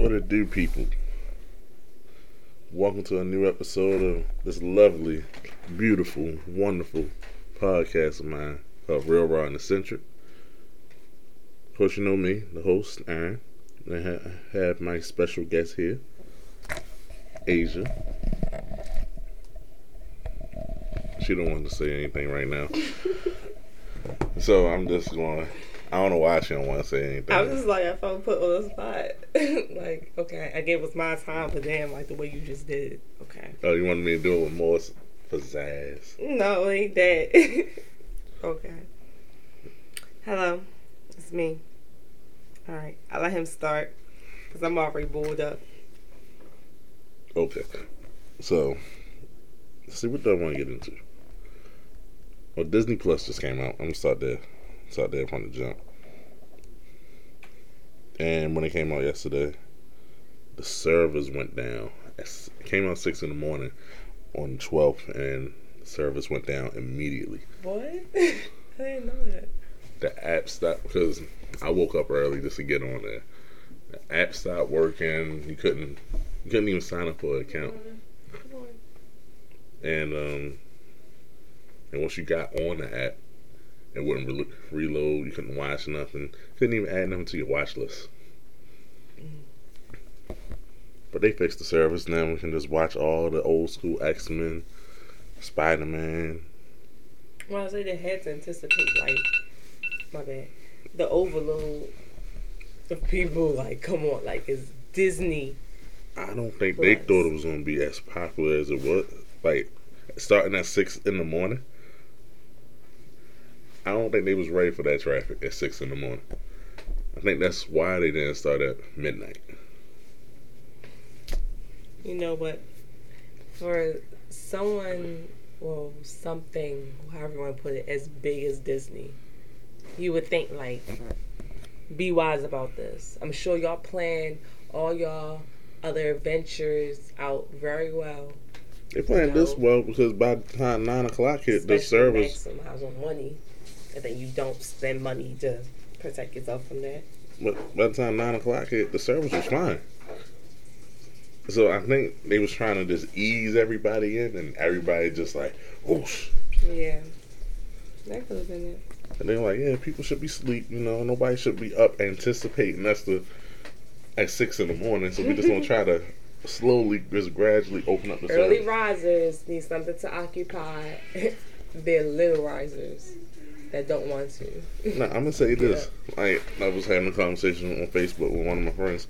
What it do, people? Welcome to a new episode of this lovely, beautiful, wonderful podcast of mine called Real Raw and Eccentric. Of course, you know me, the host, Aaron. I have my special guest here, Asia. She don't want to say anything right now. so I'm just going. I don't know why she don't want to say anything. I'm just like, I felt put on the spot. like, okay, I gave it was my time, but damn, like the way you just did it. Okay. Oh, you wanted me to do it with more pizzazz? No, ain't that. okay. Hello, it's me. All right, I let him start because I'm already bored up. Okay. So, let's see what do I want to get into. Well, Disney Plus just came out. I'm gonna start there. Start there from the jump. And when it came out yesterday, the servers went down. It came out six in the morning on the 12th, and the service went down immediately. What? I didn't know that. The app stopped because I woke up early just to get on there. The app stopped working. You couldn't. You couldn't even sign up for an account. Come on. and um, and once you got on the app, it wouldn't re- reload. You couldn't watch nothing. Couldn't even add them to your watch list. But they fixed the service now. We can just watch all the old school X Men, Spider Man. Well, I say they had to anticipate, like, my bad, the overload of people. Like, come on, like, it's Disney. I don't think they thought it was gonna be as popular as it was. Like starting at six in the morning. I don't think they was ready for that traffic at six in the morning. I think that's why they didn't start at midnight. You know what? For someone, well, something, however you want to put it, as big as Disney, you would think, like, be wise about this. I'm sure y'all planned all y'all other adventures out very well. They planned this well because by the time nine o'clock hit, the service. on money, and then you don't spend money to protect yourself from that. But by the time nine o'clock hit, the service was fine. So I think they was trying to just ease everybody in, and everybody just like whoosh. Yeah, that could have been it. And they're like, yeah, people should be asleep. You know, nobody should be up anticipating us to at six in the morning. So we just gonna try to slowly, just gradually open up the Early service. risers need something to occupy their little risers that don't want to. Now I'm gonna say this. Like I was having a conversation on Facebook with one of my friends.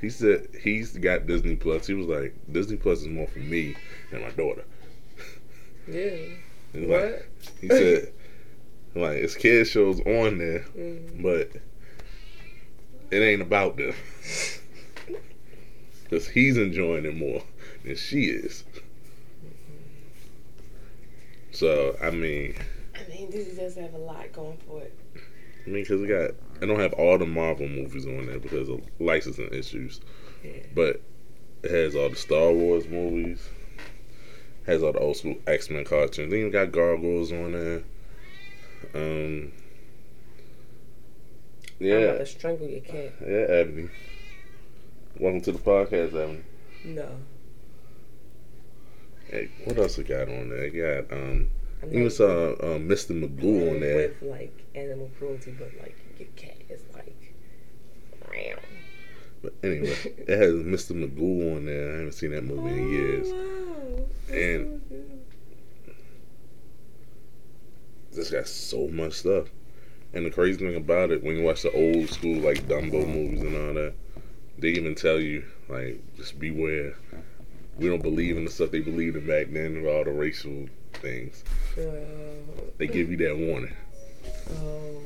He said he's got Disney Plus. He was like, Disney Plus is more for me and my daughter. Yeah. He's What? Like, he said, like it's kid shows on there, Mm. but it ain't about them. Because he's enjoying it more than she is. So, I mean, mean, Disney does have a lot going for it. I mean, because we got, I don't have all the Marvel movies on there because of licensing issues, Yeah. but it has all the Star Wars movies, has all the old school X Men cartoons. Then you got Gargoyles on there. Um, I'm yeah, about to strangle your cat. yeah, Ebony. Welcome to the podcast, Ebony. No. Hey, what else we got on there? You got um, I even saw uh, Mr. Magoo on there. With like animal cruelty, but like your cat is like, meow. But anyway, it has Mr. Magoo on there. I haven't seen that movie in years. Oh, wow. And- This got so much stuff. And the crazy thing about it, when you watch the old school like Dumbo movies and all that, they even tell you like just beware. We don't believe in the stuff they believed in back then with all the racial things. Uh, They give you that warning. Mm.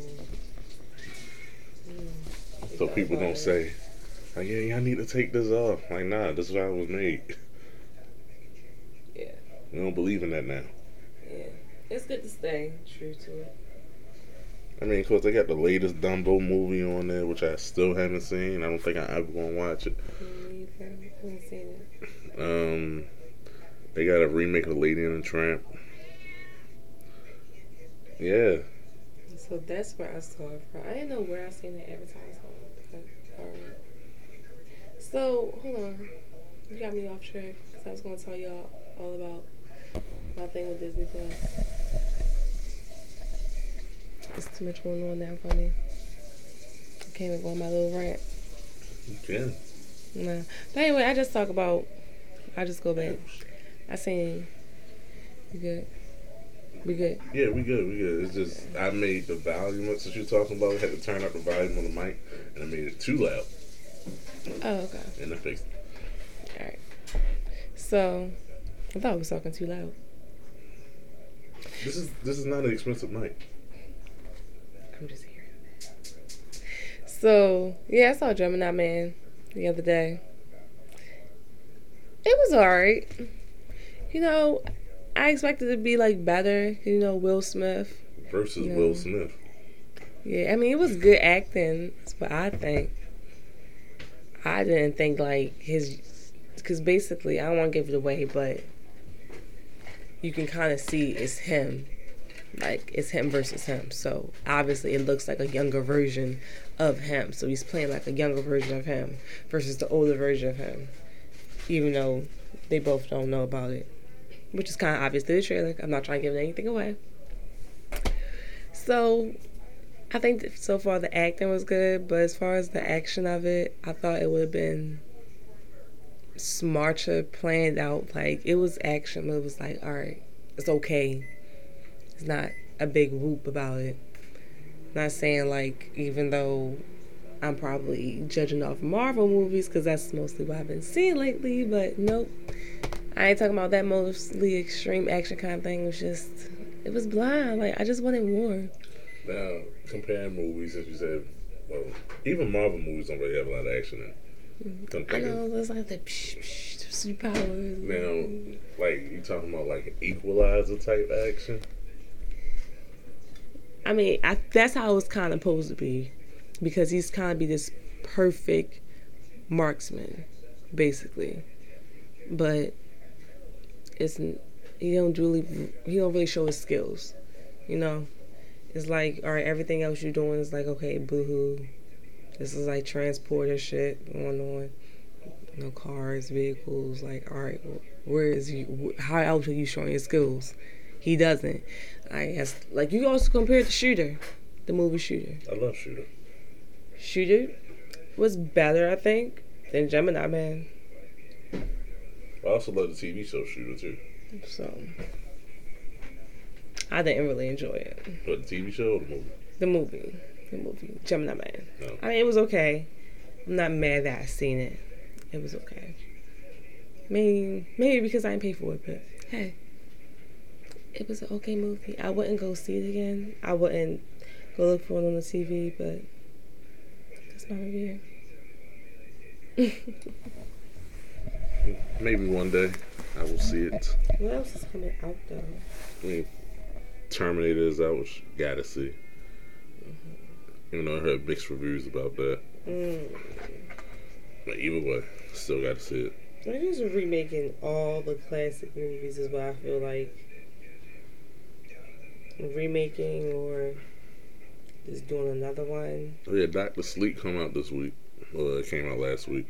so people don't say, like, "Yeah, y'all need to take this off." Like, nah, this is how it was made. Yeah. We don't believe in that now. Yeah. It's good to stay true to it. I mean, cause they got the latest Dumbo movie on there, which I still haven't seen. I don't think I ever gonna watch it. I haven't seen it. Um, they got a remake of Lady and the Tramp. Yeah, So that's where I saw it from. I didn't know where I seen it advertised on. But, alright. So hold on, you got me off track because I was gonna tell y'all all about my thing with Disney Plus. It's too much going on now for me. I can't even go on my little rant. You can. No. But anyway, I just talk about. I just go back. I seen. You good? We good? Yeah, we good. We good. It's just I made the volume up since you're talking about. it, had to turn up the volume on the mic, and I made it too loud, Oh, okay. and I fixed. it. All right. So, I thought I was talking too loud. This is this is not an expensive mic. I'm just here. So, yeah, I saw Gemini Man the other day. It was alright. You know, I expected it to be like better. You know, Will Smith. Versus No. Will Smith. Yeah, I mean, it was good acting. That's what I think. I didn't think like his, because basically, I don't want to give it away, but you can kind of see it's him. Like it's him versus him. So obviously, it looks like a younger version of him. So he's playing like a younger version of him versus the older version of him. Even though they both don't know about it, which is kind of obvious through the trailer. I'm not trying to give anything away. So I think so far the acting was good, but as far as the action of it, I thought it would have been smarter planned out. Like it was action, but it was like, all right, it's okay. It's not a big whoop about it. Not saying like even though I'm probably judging off Marvel movies because that's mostly what I've been seeing lately, but nope. I ain't talking about that mostly extreme action kind of thing. It was just, it was blind. Like I just wanted more. Now comparing movies, as you said, well, even Marvel movies don't really have a lot of action in. Mm-hmm. I'm I know it's like the psh, psh, superpowers. Now, like you talking about like equalizer type action. I mean, I, that's how it's kind of supposed to be, because he's kind of be this perfect marksman, basically. But it's he don't really he don't really show his skills, you know. It's like all right, everything else you're doing is like okay, boohoo. This is like transporter shit going on. No cars, vehicles. Like all right, where is you? How else are you showing your skills? He doesn't. I guess like you also compared to Shooter, the movie Shooter. I love Shooter. Shooter was better, I think, than Gemini Man. I also love the TV show Shooter too. So I didn't really enjoy it. But the TV show or the movie? The movie, the movie Gemini Man. No. I mean, it was okay. I'm not mad that I seen it. It was okay. Maybe maybe because I didn't pay for it, but hey, it was an okay movie. I wouldn't go see it again. I wouldn't go look for it on the TV, but that's my review. Maybe one day I will see it. What else is coming out though? I mean, Terminators, I was gotta see. Even though I heard mixed reviews about that. Mm. But either way, still gotta see it. They're just remaking all the classic movies is what I feel like. Remaking or just doing another one. Oh yeah, Doctor Sleep come out this week. Well, it came out last week.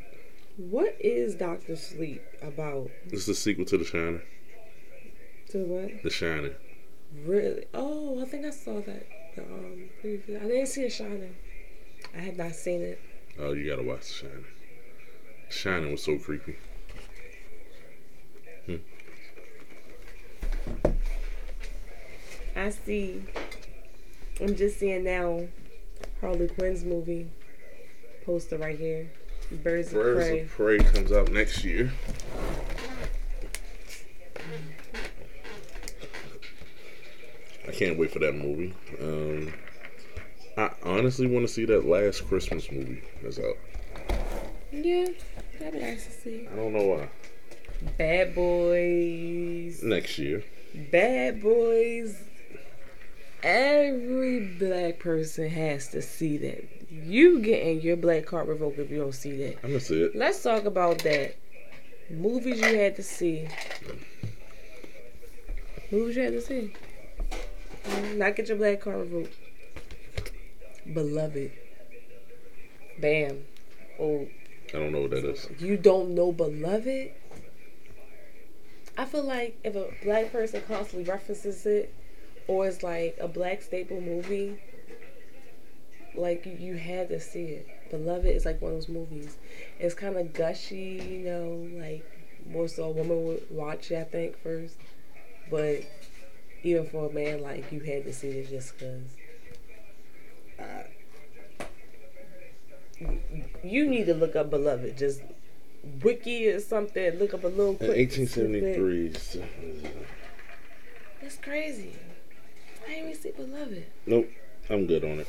What is Doctor Sleep about? It's the sequel to The Shining. To what? The Shining. Really? Oh, I think I saw that. The, um, preview. I didn't see a Shining. I have not seen it. Oh, you gotta watch The Shining. The Shining was so creepy. Hmm. I see. I'm just seeing now. Harley Quinn's movie poster right here. Birds, of Birds Prey. of Prey comes out next year. I can't wait for that movie. Um, I honestly want to see that last Christmas movie that's out. Yeah, that'd be nice to see. I don't know why. Bad Boys. Next year. Bad Boys. Every black person has to see that. You getting your black card revoked if you don't see that. I'm gonna see it. Let's talk about that. Movies you had to see. Movies you had to see. Not get your black card revoked. Beloved. Bam. Oh, I don't know what that is. You don't know Beloved? I feel like if a black person constantly references it, or it's like a black staple movie, like you, had to see it. Beloved is like one of those movies. It's kind of gushy, you know, like more so a woman would watch it, I think, first. But even for a man, like you had to see it just because. Uh, you need to look up Beloved. Just wiki or something. Look up a little uh, quick. 1873. That's crazy. I didn't even see Beloved. Nope, I'm good on it.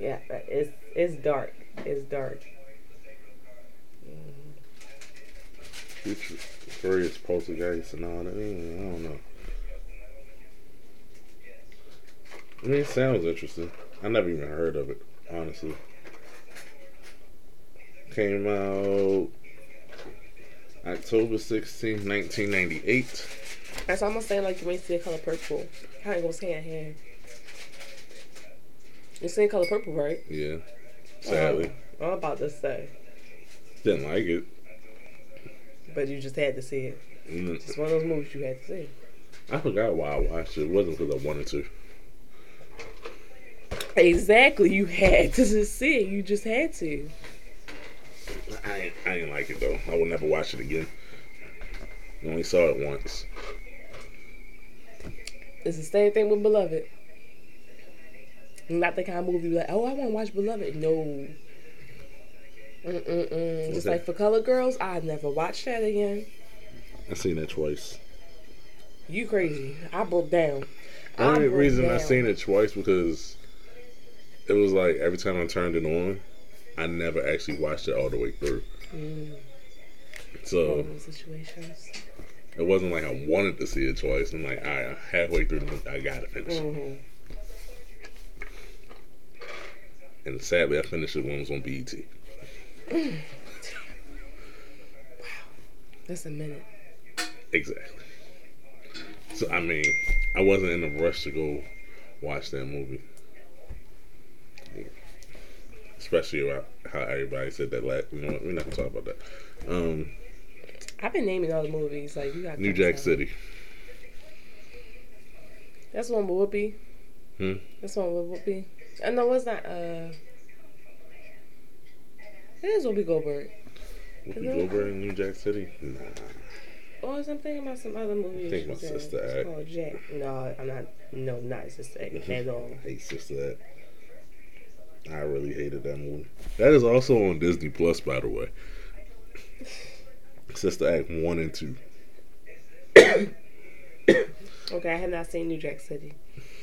Yeah, it's it's dark. It's dark. Future Furious Poltergeist and all that. I don't know. I mean, it sounds interesting. I never even heard of it, honestly. Came out October 16th, 1998. That's almost saying like you may see the color purple. How it goes hand in hand. You seen color purple, right? Yeah. Sadly. Um, I'm about to say. Didn't like it. But you just had to see it. Mm, It's one of those movies you had to see. I forgot why I watched it. It wasn't because I wanted to. Exactly. You had to just see it. You just had to. I I ain't like it though. I will never watch it again. I only saw it once. It's the same thing with Beloved. Not the kind of movie like, oh, I want to watch Beloved. No. Mm-mm-mm. Just that? like for Color Girls, I never watched that again. I seen that twice. You crazy. I broke down. The only I reason I down. seen it twice because it was like every time I turned it on, I never actually watched it all the way through. Mm, So one of those situations. it wasn't like I wanted to see it twice. I'm like, all right, halfway through, the movie, I gotta finish. it. hmm And sadly, I finished it when it was on BET. Wow, that's a minute. Exactly. So I mean, I wasn't in a rush to go watch that movie. Especially about how everybody said that last. You know, what, we're not gonna talk about that. Um, I've been naming all the movies. Like you got New Jack. City. That's one with Whoopi. Hmm? That's one with Whoopi. Uh, no, it's not. Uh, it is Whoopi Goldberg. Whoopi Is? Goldberg in New Jack City. Nah. Or thinking about some other movie. Think my in. Sister It's Act. called Jack. No, I'm not. No, not Sister Act at all. I hate Sister Act. I really hated that movie. That is also on Disney Plus, by the way. Sister Act one and two. Okay, I have not seen New Jack City.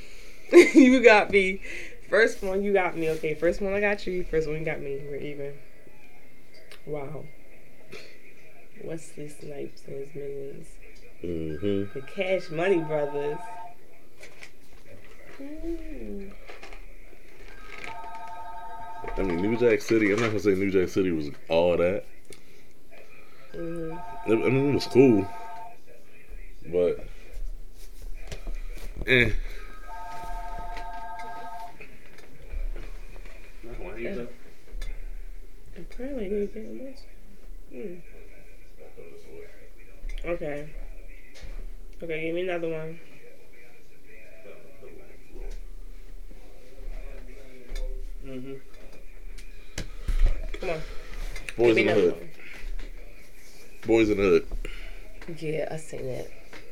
you got me. First one, you got me. Okay, first one, I got you. First one, you got me. We're even. Wow. Wesley Snipes and his minions. Mm-hmm. The Cash Money Brothers. Mm. I mean, New Jack City. I'm not gonna say New Jack City was all that. Mhm. I I mean, it was cool, but eh. Apparently, he getting this. Hmm. Okay. Okay, give me another one. Mm-hmm. Come on. Boys in the another Hood. Boys in the Hood. Yeah, I seen that.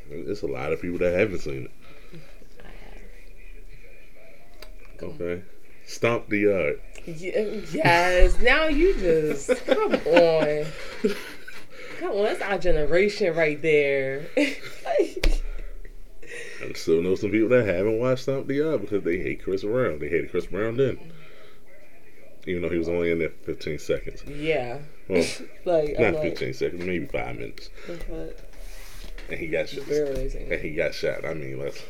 There's a lot of people that haven't seen it. I have. Okay. Stomp the Yard. Ye- Yes. Now you just come on. Come on, that's our generation right there. I still know some people that haven't watched Stomp the Yard because they hate Chris Brown. They hated Chris Brown then. Even though he was only in there for 15 seconds. yeah. Well, Like not like, 15 seconds, maybe five minutes. but And he got shot. And he got shot. I mean, that's, like,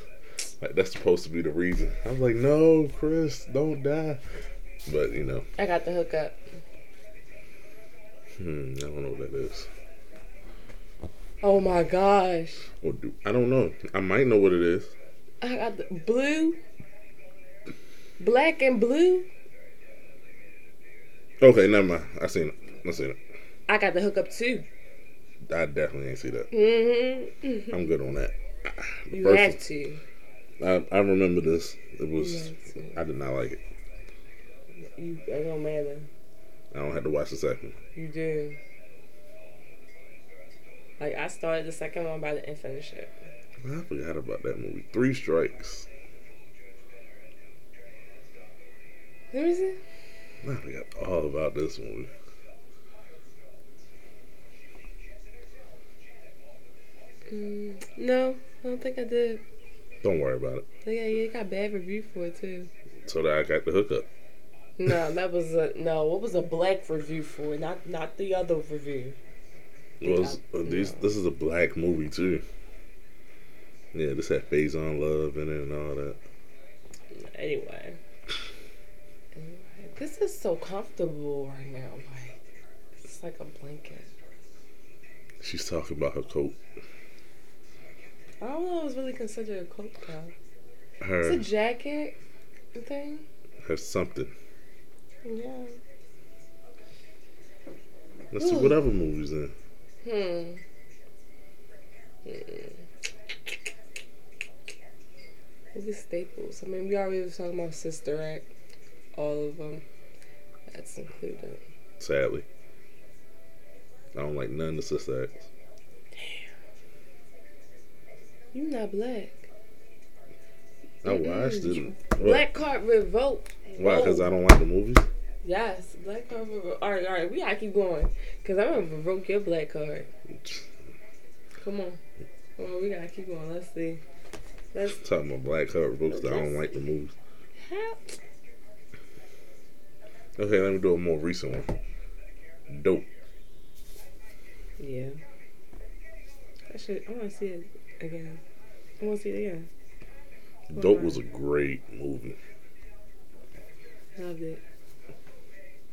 that's supposed to be the reason. I was like, no, Chris, don't die. But, you know, I got the hookup. hmm, I don't know what that is. Oh my gosh. Or do, I don't know. I might know what it is. I got the blue, black and blue. Okay, never mind. I seen it. I seen it. I got the hookup too. I definitely ain't see that. Mm-hmm. I'm good on that. You had to. I, I remember this. It was. I did not like it. You, it don't matter. I don't have to watch the second. You do. Like I started the second one, by the didn't finish it. I forgot about that movie. Three Strikes. Let me see. I forgot all about this movie. Mm, no, I don't think I did. Don't worry about it. Yeah, yeah, it got bad review for it too. So that I got the hookup. No, that was a no. What was a black review for? it? Not not the other review. It was uh, these? This is a black movie too. Yeah, this had Faizon Love in it and all that. Anyway. Anyway, this is so comfortable right now. Like it's like a blanket. She's talking about her coat. I don't know. if was really considered a coat though. It's a jacket thing. her something. Yeah. Let's see Ooh. what other movies in. Hmm. Hmm. Movie staples. I mean, we already was talking about Sister Act. All of them. That's included. Sadly, I don't like none of the sister acts. You not black. I watched it. What? Black card revolt. Why? Oh. Because I don't like the movies. Yes, black card revolt. All right, all right. We gotta keep going. Cause I'm gonna revoke your black card. Come on. Come on. We gotta keep going. Let's see. Let's Talking about black cover books that I don't like the movies. Okay, let me do a more recent one. Dope. Yeah. I should. I want to see it again. I want to see it again. Dope was a great movie. Loved it.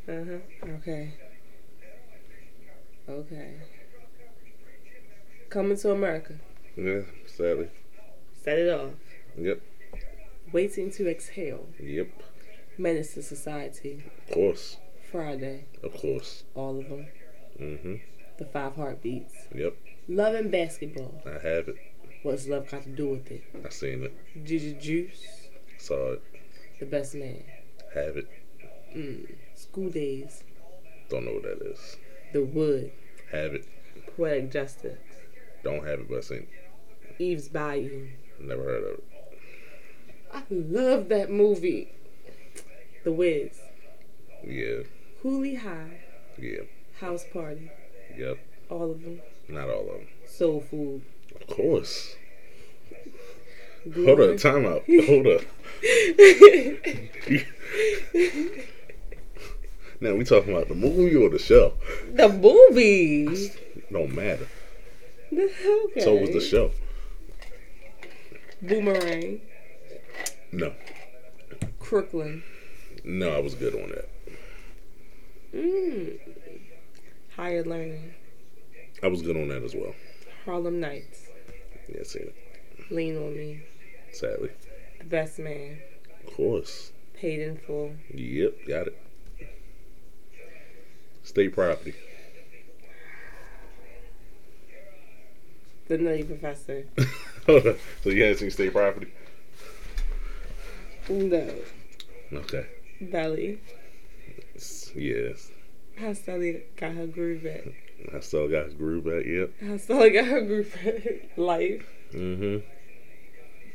Uh huh. Okay. Okay. Coming to America. Yeah, sadly. Set it off. Yep, Waiting to exhale. yep. Menace to society. Of course, Friday. of course. All of them. Mm-hmm. The five heartbeats. Yep, Love and basketball. I have it. What's love got to do with it? I seen it. Gigi Juice. Saw it. The best man. Have it. Mm. School Daze. Don't know what that is. The wood. Have it. Poetic justice. Don't have it, but I seen it. Eve's Bayou. Never heard of it. I love that movie. The Wiz. Yeah, Cooley High. yeah, House Party. yep. All of them. Not all of them. Soul Food. Of course. Hold up, time out. Hold up. now we talking about the movie or the show? the movie. Don't matter. Okay. So was the show. Boomerang. No, Crooklyn. no, I was good on that. Mm. Higher Learning. I was good on that as well. Harlem Nights. Yeah, seen it. Lean on Me. Sadly, The Best Man. of course. Paid in Full. Yep, got it. State property. The Nutty Professor. Hold. So you hadn't seen state property? No. Okay. Belly. Yes. How Sally got her groove back. I still got his groove back. Yep. I still got her groove back. Life. Mm-hmm.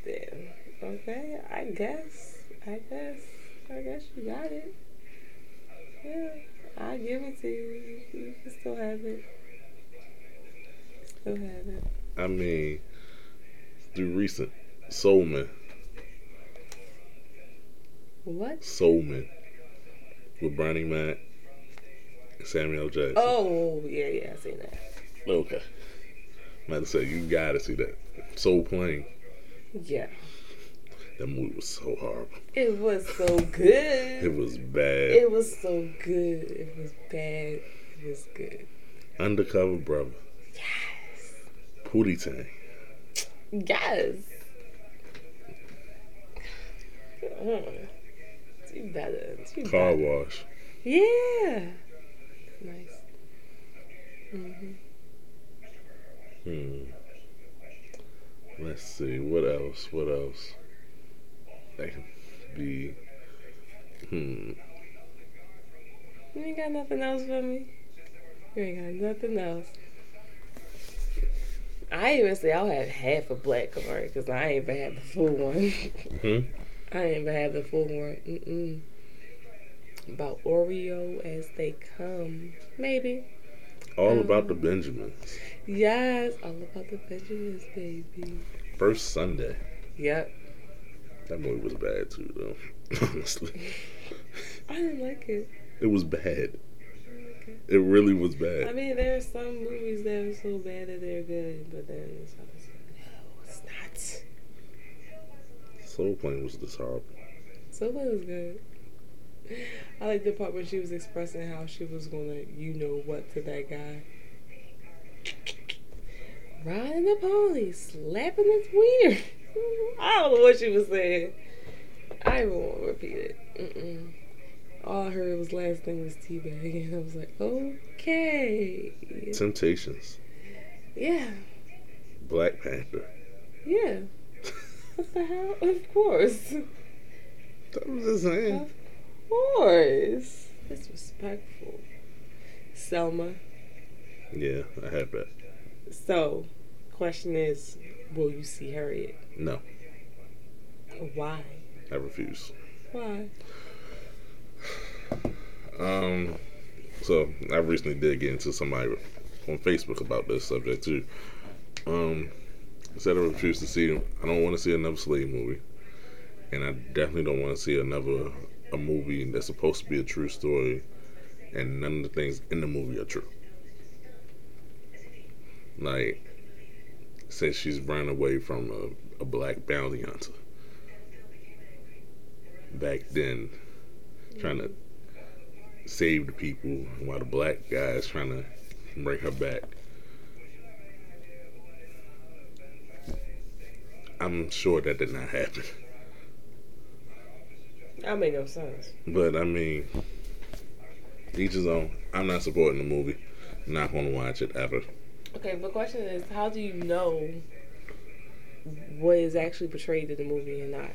Damn. Okay, I guess. I guess. I guess you got it. Yeah, I give it to you. You can still have it. Still have it. I mean, through recent Soulman, What? Soulman, with Bernie Mac, Samuel Jackson. Oh, yeah, yeah, I seen that. Okay. I'm about to say you gotta see that. Soul Plane. Yeah. That movie was so horrible. It was so good. It was bad. It was so good. It was bad. It was good. Undercover Brother. Yes. Pootie Tang. Yes. Mm. Do better. Do Car better. Wash. Yeah nice. Mm-hmm. Hmm. Let's see. What else? What else? That could be. Hmm. You ain't got nothing else for me. You ain't got nothing else. I even say I'll have half a black card because I ain't even had the full one. hmm I ain't even had the full one. Mm mm. About Oreo as they come, maybe. All Um, about the Benjamins. Yes, all about the Benjamins, baby. First Sunday. Yep. That movie was bad too, though. Honestly, I didn't like it. it was bad. It really was bad. I mean, there are some movies that are so bad that they're good, but then it's no, it's not. Soul Plane was this horrible. Soul Plane was good. I like the part when she was expressing how she was gonna, you know what, to that guy. Riding the pony, slapping his wiener. I don't know what she was saying. I won't repeat it. Mm-mm. All I heard was last thing was teabag, and I was like, okay, Temptations. yeah, Black Panther. yeah. What the hell? Of course. Was just saying. Of course. Disrespectful. Selma. Yeah, I have that. So, question is, will you see Harriet? No, Why? I refuse. Why? Um, so I recently did get into somebody on Facebook about this subject too. Um, I said I refuse to see. I don't want to see another slave movie, and I definitely don't want to see another a movie that's supposed to be a true story, and none of the things in the movie are true. Like, says she's running away from a, a black bounty hunter. Back then, trying to save the people while the black guy is trying to bring her back. I'm sure that did not happen. That made no sense. But I mean, each his own. I'm not supporting the movie. not going to watch it ever. Okay, but the question is, how do you know what is actually portrayed in the movie and not?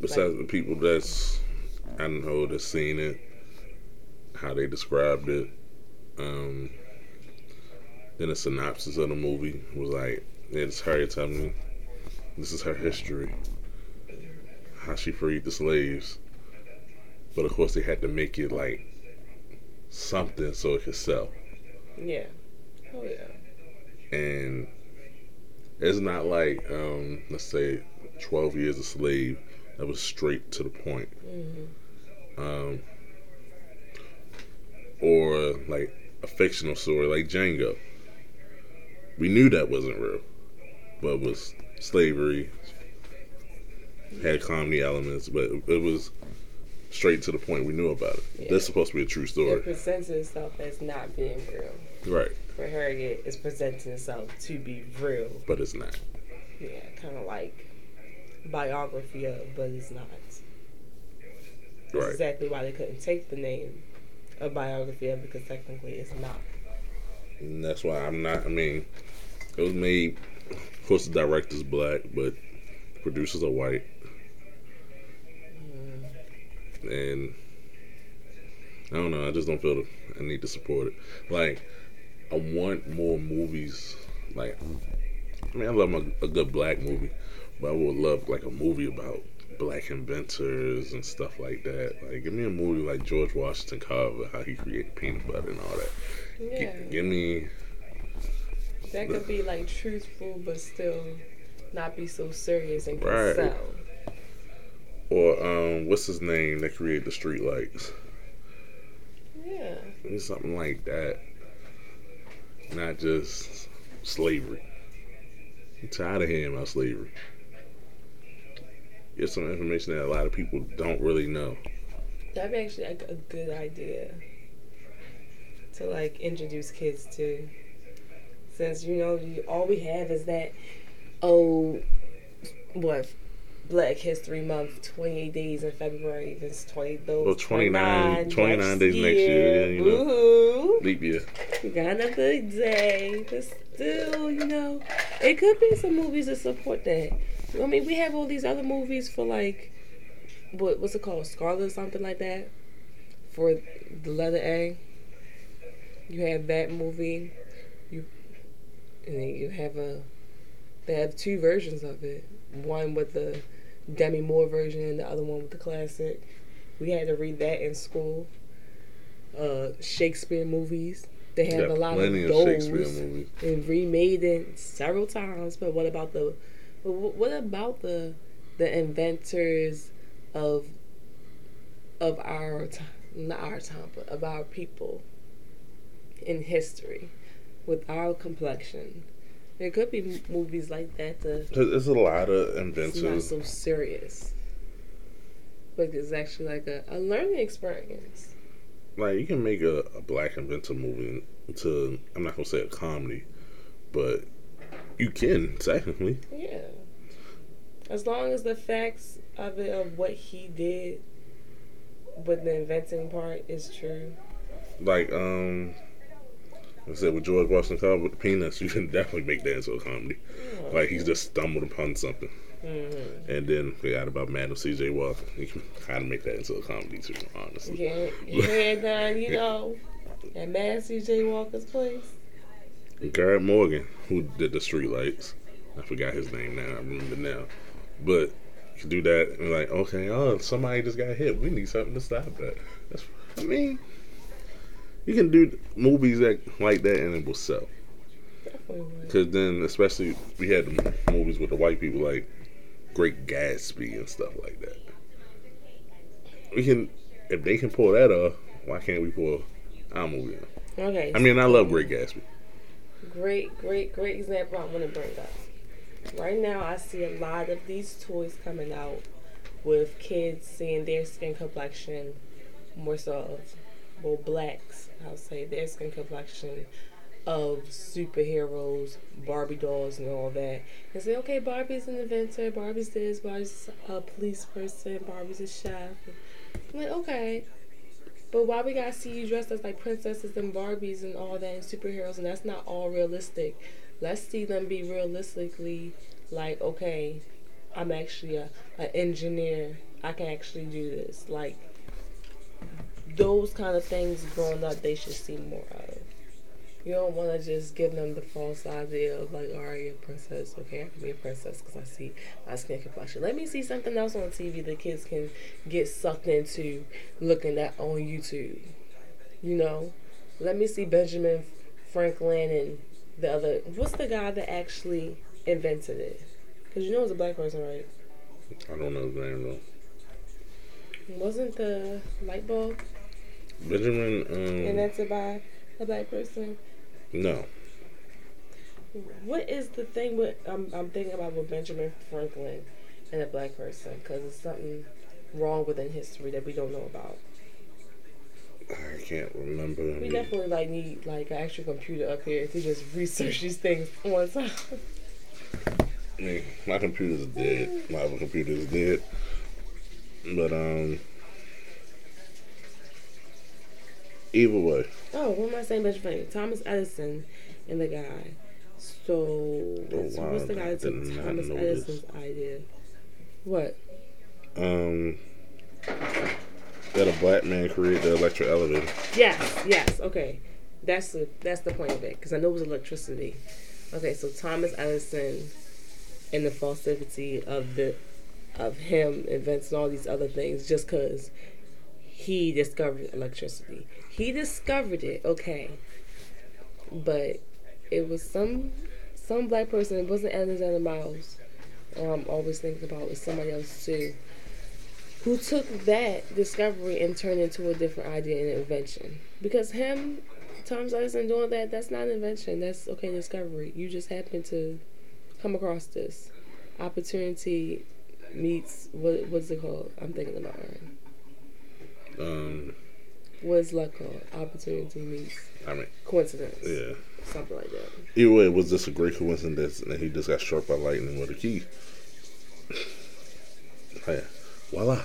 Besides the people that's, I don't know, that's seen it, how they described it, um, then a synopsis of the movie was like, it's her telling me this is her history, how she freed the slaves. But of course, they had to make it like something so it could sell. Yeah. Oh yeah. and it's not like um, let's say 12 years a slave that was straight to the point hmm um, or like a fictional story like django we knew that wasn't real but was slavery had comedy elements but it was straight to the point we knew about it Yeah. that's supposed to be a true story. It presents itself as not being real. right For Harriet, it's presenting itself to be real. but it's not Yeah, kind of like biography of, but it's not. That's right exactly why they couldn't take the name of biography of because technically it's not. And that's why I'm not. I mean, it was made. Of course, the director's black, but producers are white. And I don't know. I just don't feel the, I need to support it. Like, I want more movies. Like, I mean, I love a, a good black movie, but I would love like a movie about black inventors and stuff like that. Like, give me a movie like George Washington Carver, how he created peanut butter and all that. Yeah, give me that could be like truthful, but still not be so serious and can Right. sell. Or um, what's his name that created the street lights? Yeah, something like that. Not just slavery. I'm tired of hearing about slavery. Get some information that a lot of people don't really know. that'd be actually like a good idea to like introduce kids to. Since you know you, all we have is that oh what Black History Month, 28 days in February. This 20, those Well, 29 29 days next year, yeah, you know. Woohoo! Leap year. We got another day, but still, you know, it It could be some movies that support that. I mean, we have all these other movies for like, what what's it called, Scarlet or something like that, for the letter A. You have that movie, you, and then you have a. They have two versions of it. One with the Demi Moore version, the other one with the classic. We had to read that in school. Uh, Shakespeare movies. They have Yeah, a lot of of those movies. and remade it several times. But what about the, what about the, the inventors of, of our time, not our time, but of our people, in history, with our complexion. There could be movies like that to There's there's a lot of it's not so serious. But it's actually like a, a learning experience. Like you can make a, a black inventor movie to I'm not gonna say a comedy, but you can technically. Yeah. As long as the facts of it of what he did with the inventing part is true. Like um, I said with George Washington Carver with the peanuts, you can definitely make that into a comedy. Like he's just stumbled upon something, Mm-hmm. and then we got about Madam C.J. Walker. You can kind of make that into a comedy too, honestly. Yeah, head down, you know, at Mad CJ Walker's place. Garrett Morgan, who did the Streetlights. I forgot his name now. I remember now. But you can do that and like, okay, oh, somebody just got hit. We need something to stop that. That's, I mean, you can do movies that like that and it will sell. Because then, especially, we had movies with the white people like Great Gatsby and stuff like that. We can, if they can pull that off, why can't we pull our movie off? Okay. I mean, I love Great Gatsby. great, great, great example I want to bring up. Right now, I see a lot of these toys coming out with kids seeing their skin complexion more so of, well, blacks, I'll say, their skin complexion of superheroes, Barbie dolls, and all that. And say, okay, Barbie's an inventor, Barbie's this, Barbie's a police person, Barbie's a chef. I'm like, okay. But why we gotta see you dressed as like princesses and Barbies and all that and superheroes and that's not all realistic. Let's see them be realistically like, okay, I'm actually a, an engineer. I can actually do this. Like those kind of things growing up they should see more of. You don't want to just give them the false idea of like, all right, you're a princess. Okay, I can be a princess because I see my skin complexion. Let me see something else on TV the kids can get sucked into looking at on YouTube. You know, let me see Benjamin Franklin and the other. What's the guy that actually invented it? Because you know it's a black person, right? I don't know his name though. Wasn't the light bulb Benjamin. Um, that's by a black person? no, What is the thing with I'm I'm thinking about with Benjamin Franklin and a black person because it's something wrong within history that we don't know about. I can't remember. We definitely like need like an actual computer up here to just research these things one time. I mean, my computer's dead. My other computer's dead. But um, either way, Oh, what am I saying, Benjamin friend Thomas Edison and the guy. So what's, Oh, wow, what's the guy that took Thomas this. Edison's idea? What? um, that a black man created the electric elevator. Yes, yes, okay. That's the that's the point of it because I know it was electricity. Okay, so Thomas Edison and the falsity of the of him inventing all these other things just because he discovered electricity. He discovered it, okay, but it was some some black person. It wasn't Alexander Miles. Or I'm always thinking about it's somebody else too who took that discovery and turned it into a different idea and invention. Because him, Thomas Edison doing that, that's not an invention. That's okay discovery. You just happen to come across this. Opportunity meets what what's it called? I'm thinking about it. Um, was luck an Opportunity meets I mean coincidence. Yeah. Something like that. Either way, it was just a great coincidence that he just got struck by lightning with a key. Yeah. Voila.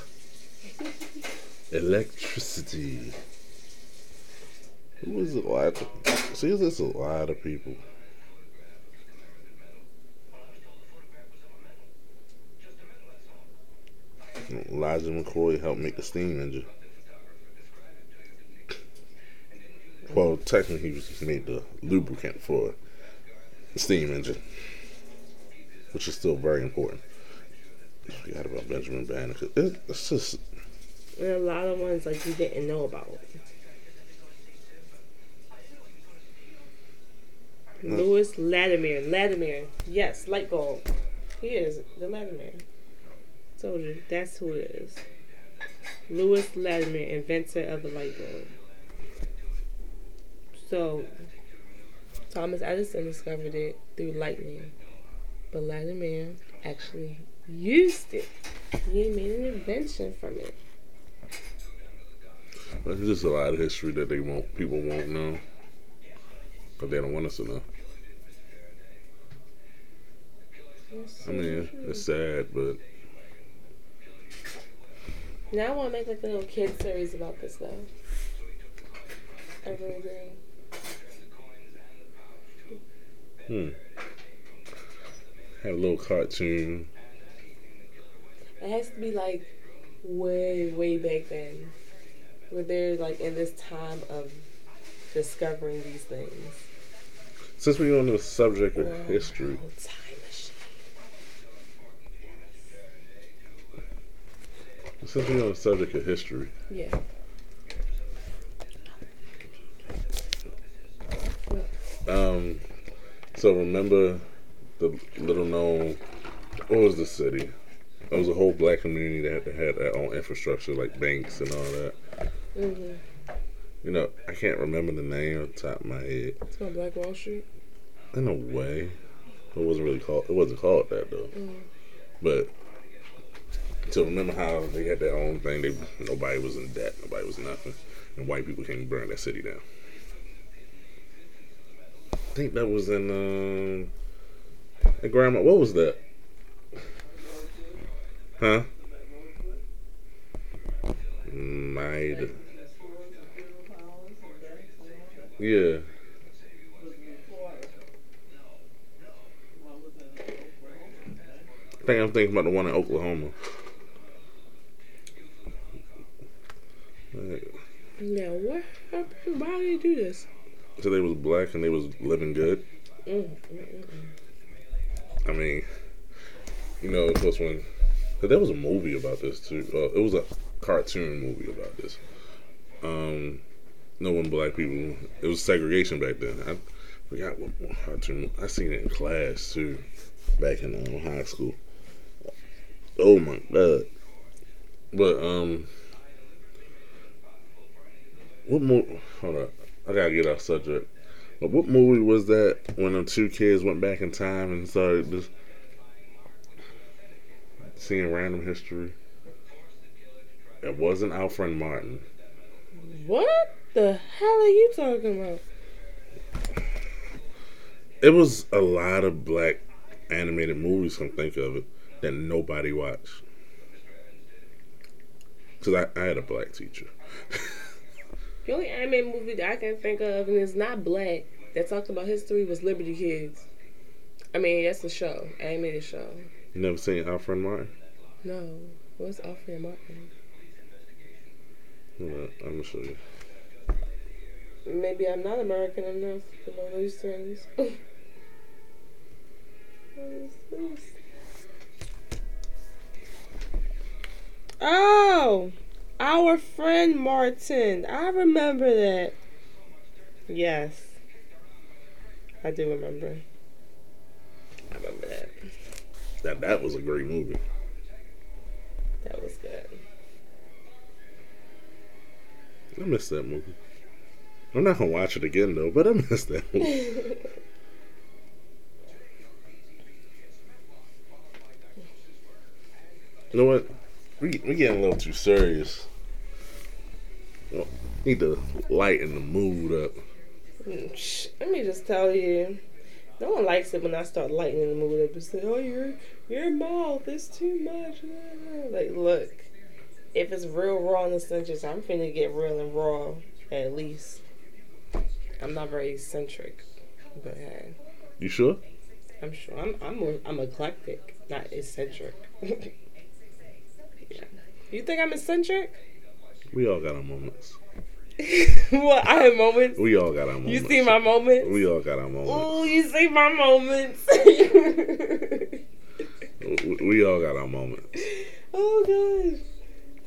Electricity. Who is a lot see there's a lot of people. Elijah McCoy helped make the steam engine. Well, technically, he was just made the lubricant for the steam engine, which is still very important. I forgot about Benjamin Banneker. It, it's just There are a lot of ones like you didn't know about. No. Lewis Latimer. Latimer. Yes, light bulb. He is the Latimer. Told you, that's who it is. Lewis Latimer, inventor of the light bulb. So, Thomas Edison discovered it through lightning. But Latimer actually used it. He made an invention from it. there's just a lot of history that they won't people won't know, but they don't want us to know. I mean, it's sad, but Now I want to make like a little kid series about this though. I really do. Hmm. Have a little cartoon. It has to be like way, way back then. Where they're like in this time of discovering these things. Since we're on the subject of history, since we're on the subject of history, Yeah. um, so remember the little known, what was the city? There was a whole black community that had their own infrastructure, like banks and all that. Mm-hmm. You know, I can't remember the name off the top of my head. It's called Black Wall Street. In a way, it wasn't really called. It wasn't called that though. Mm. But to remember how they had their own thing, they nobody was in debt, nobody was nothing, and white people came burned that city down. I think that was in um, Grandma. What was that? Huh? Might. Yeah. I think I'm thinking about the one in Oklahoma. Like, Yeah, what happened? Why did they do this? They was black and they was living good. Mm, mm, mm. I mean, you know, this one. There was a movie about this too. Uh, it was a cartoon movie about this. Um, no one black people. It was segregation back then. I forgot what, cartoon. I seen it in class too, back in um, high school. Oh my god! But um, what movie? Hold up, I gotta get off subject. But what movie was that when the two kids went back in time and started just seeing random history? It wasn't Our Friend Martin. What the hell are you talking about? It was a lot of black animated movies, come think of it, that nobody watched. Because I, I had a black teacher. The only anime movie that I can think of, and it's not black, that talked about history was Liberty Kids. I mean, that's a show, animated show. you never seen Our Friend Martin? No, what's Our Friend Martin? Hold up, I'm to show you. Maybe I'm not American enough to know these things. what is this? Oh, our friend Martin. I remember that. Yes, I do remember. I remember that. That, that was a great movie. That was good. I missed that movie. I'm not going to watch it again, though, but I missed that movie. You know what? We we getting a little too serious. Need to lighten the mood up. Mm, Let me just tell you, no one likes it when I start lightening the mood up and say, "Oh, your your mouth is too much." Like, look, if it's real raw and eccentric, I'm finna get real and raw at least. I'm not very eccentric, but hey, You sure? I'm sure I'm I'm I'm eclectic, not eccentric. yeah. You think I'm eccentric? We all got our moments. what? I have moments. We all got our moments. You see my moments? We all got our moments. Oh, you see my moments. We- We all got our moments. oh gosh.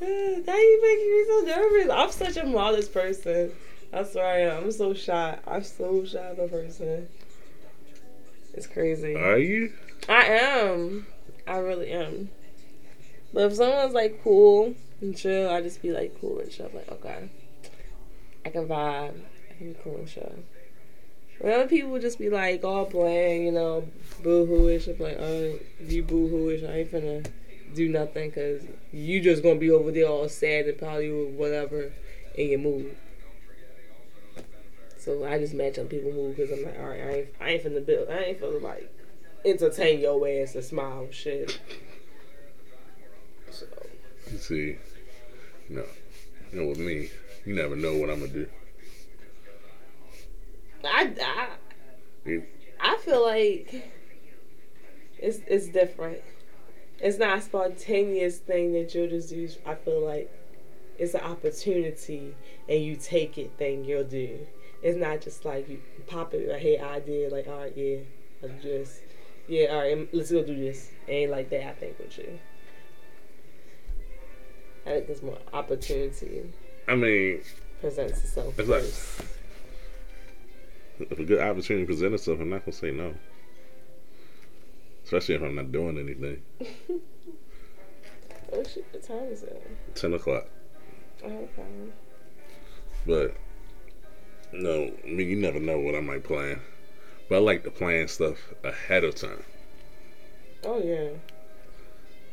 Uh, That you making me so nervous. I'm such a modest person. That's where I am. I'm so shy. I'm so shy of a person. It's crazy. Are you? I am. I really am. But if someone's like cool and chill, I just be like cool and chill. Like, okay. I can vibe. I can be cool and chill. When other people just be like all bland, you know, boo hooish. I'm like, oh, you boo hooish. I ain't finna do nothing because you just gonna be over there all sad and probably whatever in your mood. So I just match on people's mood because I'm like, all right, I ain't, I ain't finna build, I ain't finna like entertain your ass and smile shit. You see, no, you know, with me, you never know what I'm gonna do. I, I, You- I feel like it's it's different. It's not a spontaneous thing that you'll just do. I feel like it's an opportunity and you take it, then you'll do. It's not just like you pop it like, hey, I did, like, all right, yeah, do this. Yeah, all right, let's go do this. It ain't like that, I think, with you. I think there's more opportunity I mean, presents itself It's like- if a good opportunity presents itself, I'm not gonna say no. Especially if I'm not doing anything. oh shit, what time is it? Ten o'clock. Oh, okay. But no, I mean you never know what I might plan. But I like to plan stuff ahead of time. Oh yeah.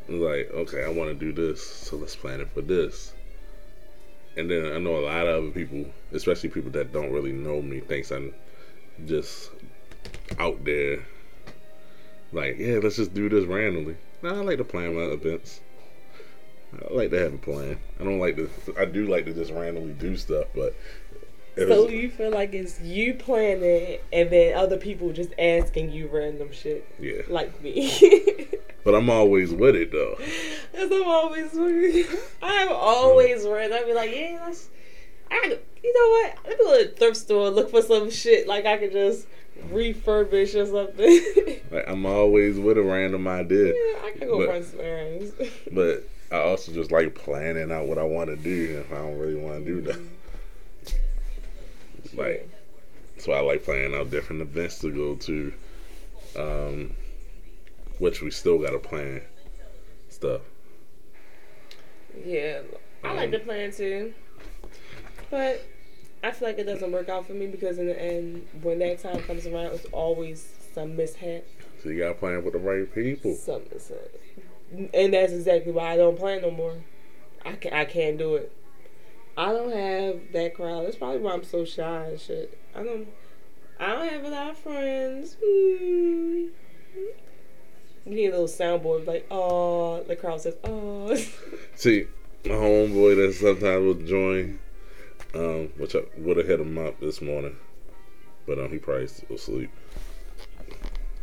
Like, okay, I want to do this, so let's plan it for this. And then I know a lot of other people, especially people that don't really know me, thinks I'm just out there. Like, yeah, let's just do this randomly. I like to plan my events. I like to have a plan. I don't like to. I do like to just randomly do stuff, but So you feel like it's you planning it and then other people just asking you random shit yeah. like me. But I'm always with it though. Cause I'm always with. I'm always random. I'd be like, yeah, let's I gotta you know what? Let me go to the thrift store and look for some shit like I could just refurbish or something. Like I'm always with a random idea. yeah, I can go But- run some errands. But I also just like planning out what I want to do if I don't really want to do that. Like, so I like planning out different events to go to, um, which we still got to plan stuff. Yeah, I like Um, to plan too, but I feel like it doesn't work out for me because in the end, when that time comes around, it's always some mishap, So you got to plan with the right people. some mishap, and that's exactly why I don't plan no more. I can I can't do it. I don't have that crowd. That's probably why I'm so shy and shit. I don't. I don't have a lot of friends. Hmm. You need a little soundboard like, oh, the crowd says, oh. See, my homeboy that sometimes will join, um, which I would have hit him up this morning, but um, he probably still asleep.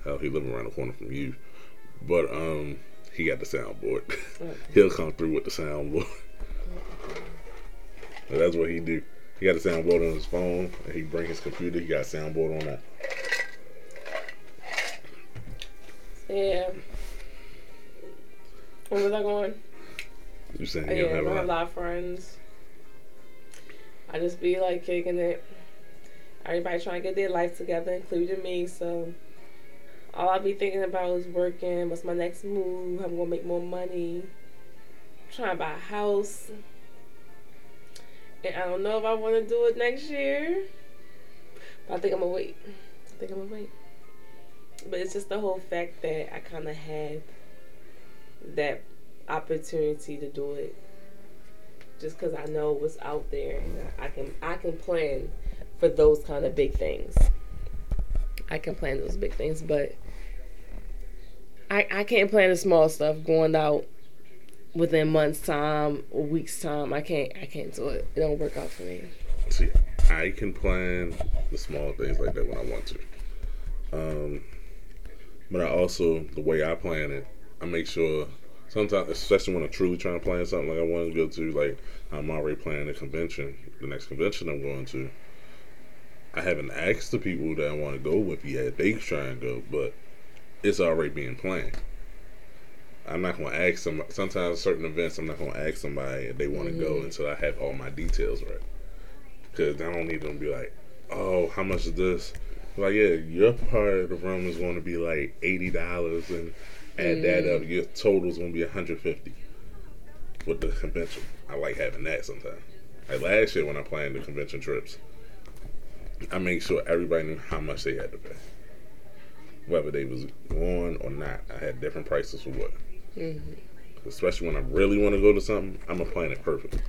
Hell, he live around the corner from you, but um, he got the soundboard. He'll come through with the soundboard. And that's what he do. He got a soundboard on his phone, and he bring his computer. He got a soundboard on that. Yeah. Where was I going? You saying Oh, he yeah, I have a lot? of friends. I just be like kicking it. Everybody trying to get their life together, including me. So all I be thinking about is working. What's my next move? I'm gonna make more money. trying to buy a house. And I don't know if I want to do it next year. But I think I'm gonna wait. I think I'm gonna wait. But it's just the whole fact that I kind of had that opportunity to do it just because I know what's out there and I can I can plan for those kind of big things. I can plan those big things, but I I can't plan the small stuff going out within months time or weeks time. I can't I can't do it. It don't work out for me. See, I can plan the small things like that when I want to. Um, but I also, the way I plan it, I make sure Sometimes, especially when I'm truly trying to plan something like I want to go to, like I'm already planning a convention, the next convention I'm going to. I haven't asked the people that I want to go with yet. They try and go, but it's already being planned. I'm not going to ask them. Sometimes certain events, I'm not going to ask somebody if they want to mm-hmm. go until I have all my details right. Because I don't need them to be like, oh, how much is this? Like, yeah, your part of the room is going to be like eighty dollars, and add mm-hmm. that up, your total is going to be 150 with the convention. I like having that sometimes. Like last year when I planned the convention trips, I made sure everybody knew how much they had to pay, whether they was going or not. I had different prices for what. Mm-hmm. Especially when I really want to go to something, I'm gonna plan it perfect,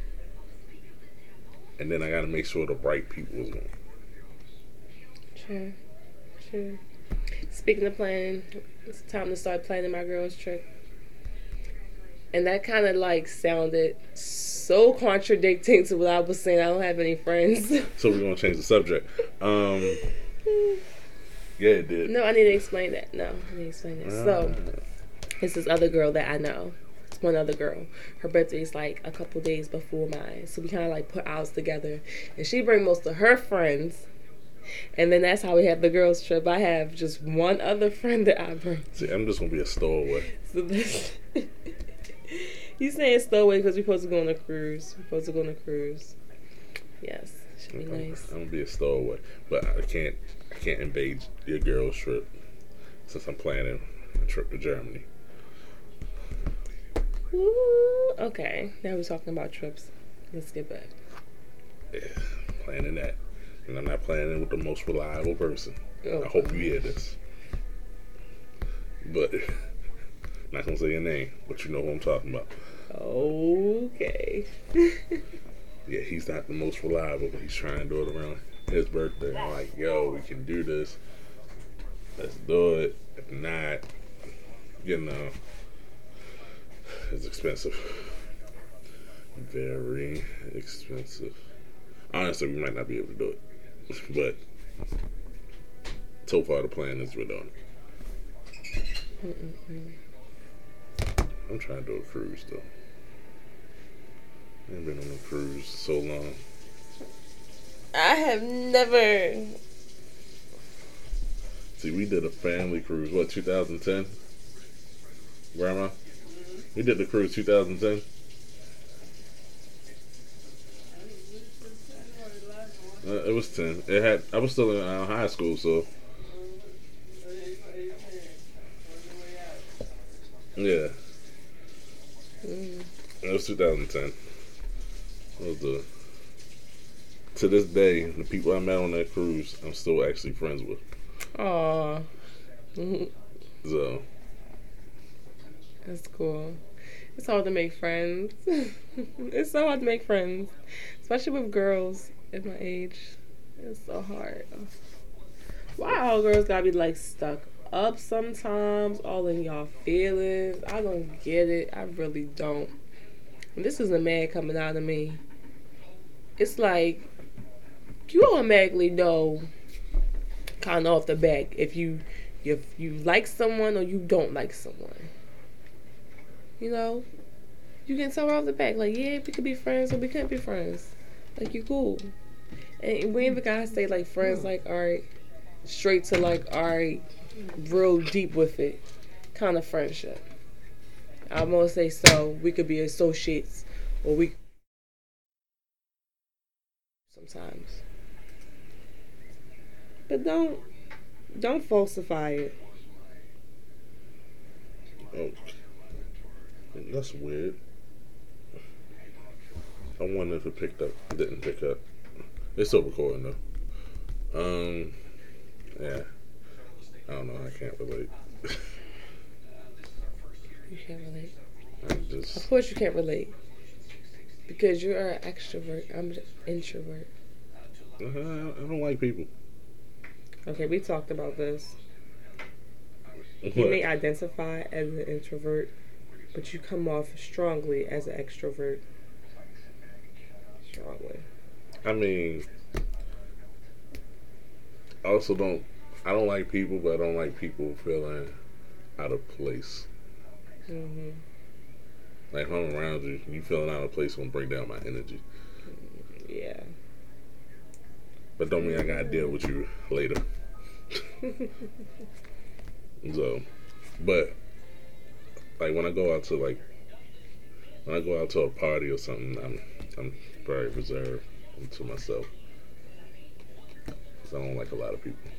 and then I got to make sure the right people was going. Sure, sure. Speaking of planning, it's time to start planning my girls' trip. And that kind of like sounded so contradicting to what I was saying. I don't have any friends. so we're gonna change the subject. Um, yeah, it did. No, I need to explain that. No, I need to explain that. Uh, so, it's this other girl that I know. It's one other girl. Her birthday is like a couple days before mine, so we kind of like put ours together. And she bring most of her friends and then that's how we have the girls trip. I have just one other friend that I bring. See, I'm just gonna be a stowaway. So this, you saying stowaway because we're supposed to go on a cruise. We're supposed to go on a cruise. Yes, should be I'm, nice. I'm gonna be a stowaway, but I can't. I can't invade your girls trip since I'm planning a trip to Germany. Ooh, okay, now we're talking about trips. Let's get back. Yeah, planning that. And I'm not planning with the most reliable person. I hope you hear this. But not gonna say your name, but you know who I'm talking about. Okay. yeah, he's not the most reliable, but he's trying to do it around his birthday. I'm like, yo, we can do this. Let's do it. If not, you know, it's expensive. Very expensive. Honestly, we might not be able to do it. But so far, the plan is we're done. Uh, I'm trying to do a cruise though. I have been on a cruise so long. I have never. See, we did a family cruise. What 2010? Grandma, we did the cruise 2010. It was ten. It had. I was still in uh, high school, so. Yeah. Mm. It was 2010. It was the. To this day, the people I met on that cruise, I'm still actually friends with. Aww. so. That's cool. It's hard to make friends. it's so hard to make friends, especially with girls at my age. It's so hard. Why all girls gotta be like stuck up sometimes, all in y'all feelings? I don't get it. I really don't. And this is a man coming out of me. It's like you automatically know kind of off the back if you if you like someone or you don't like someone. You know, you can tell off the back like, yeah, we could be friends or we can't be friends. Like you cool. And we even gotta stay like friends, like all right, straight to like all right, real deep with it, kind of friendship. I'm gonna say so. We could be associates, or we sometimes, but don't don't falsify it. Oh, that's weird. I wonder if it picked up. Didn't pick up. It's still recording though. Um, yeah. I don't know. I can't relate. you can't relate. I'm just. Of course, you can't relate. Because you're an extrovert. I'm an introvert. Uh, I don't like people. Okay, we talked about this. What? You may identify as an introvert, but you come off strongly as an extrovert. Strongly. I mean, I also don't. I don't like people, but I don't like people feeling out of place. Mm-hmm. Like if I'm around you, you feeling out of place gonna break down my energy. Yeah. But don't mean I gotta deal with you later. so, but like when I go out to like when I go out to a party or something, I'm I'm very reserved to myself. Cause I don't like a lot of people.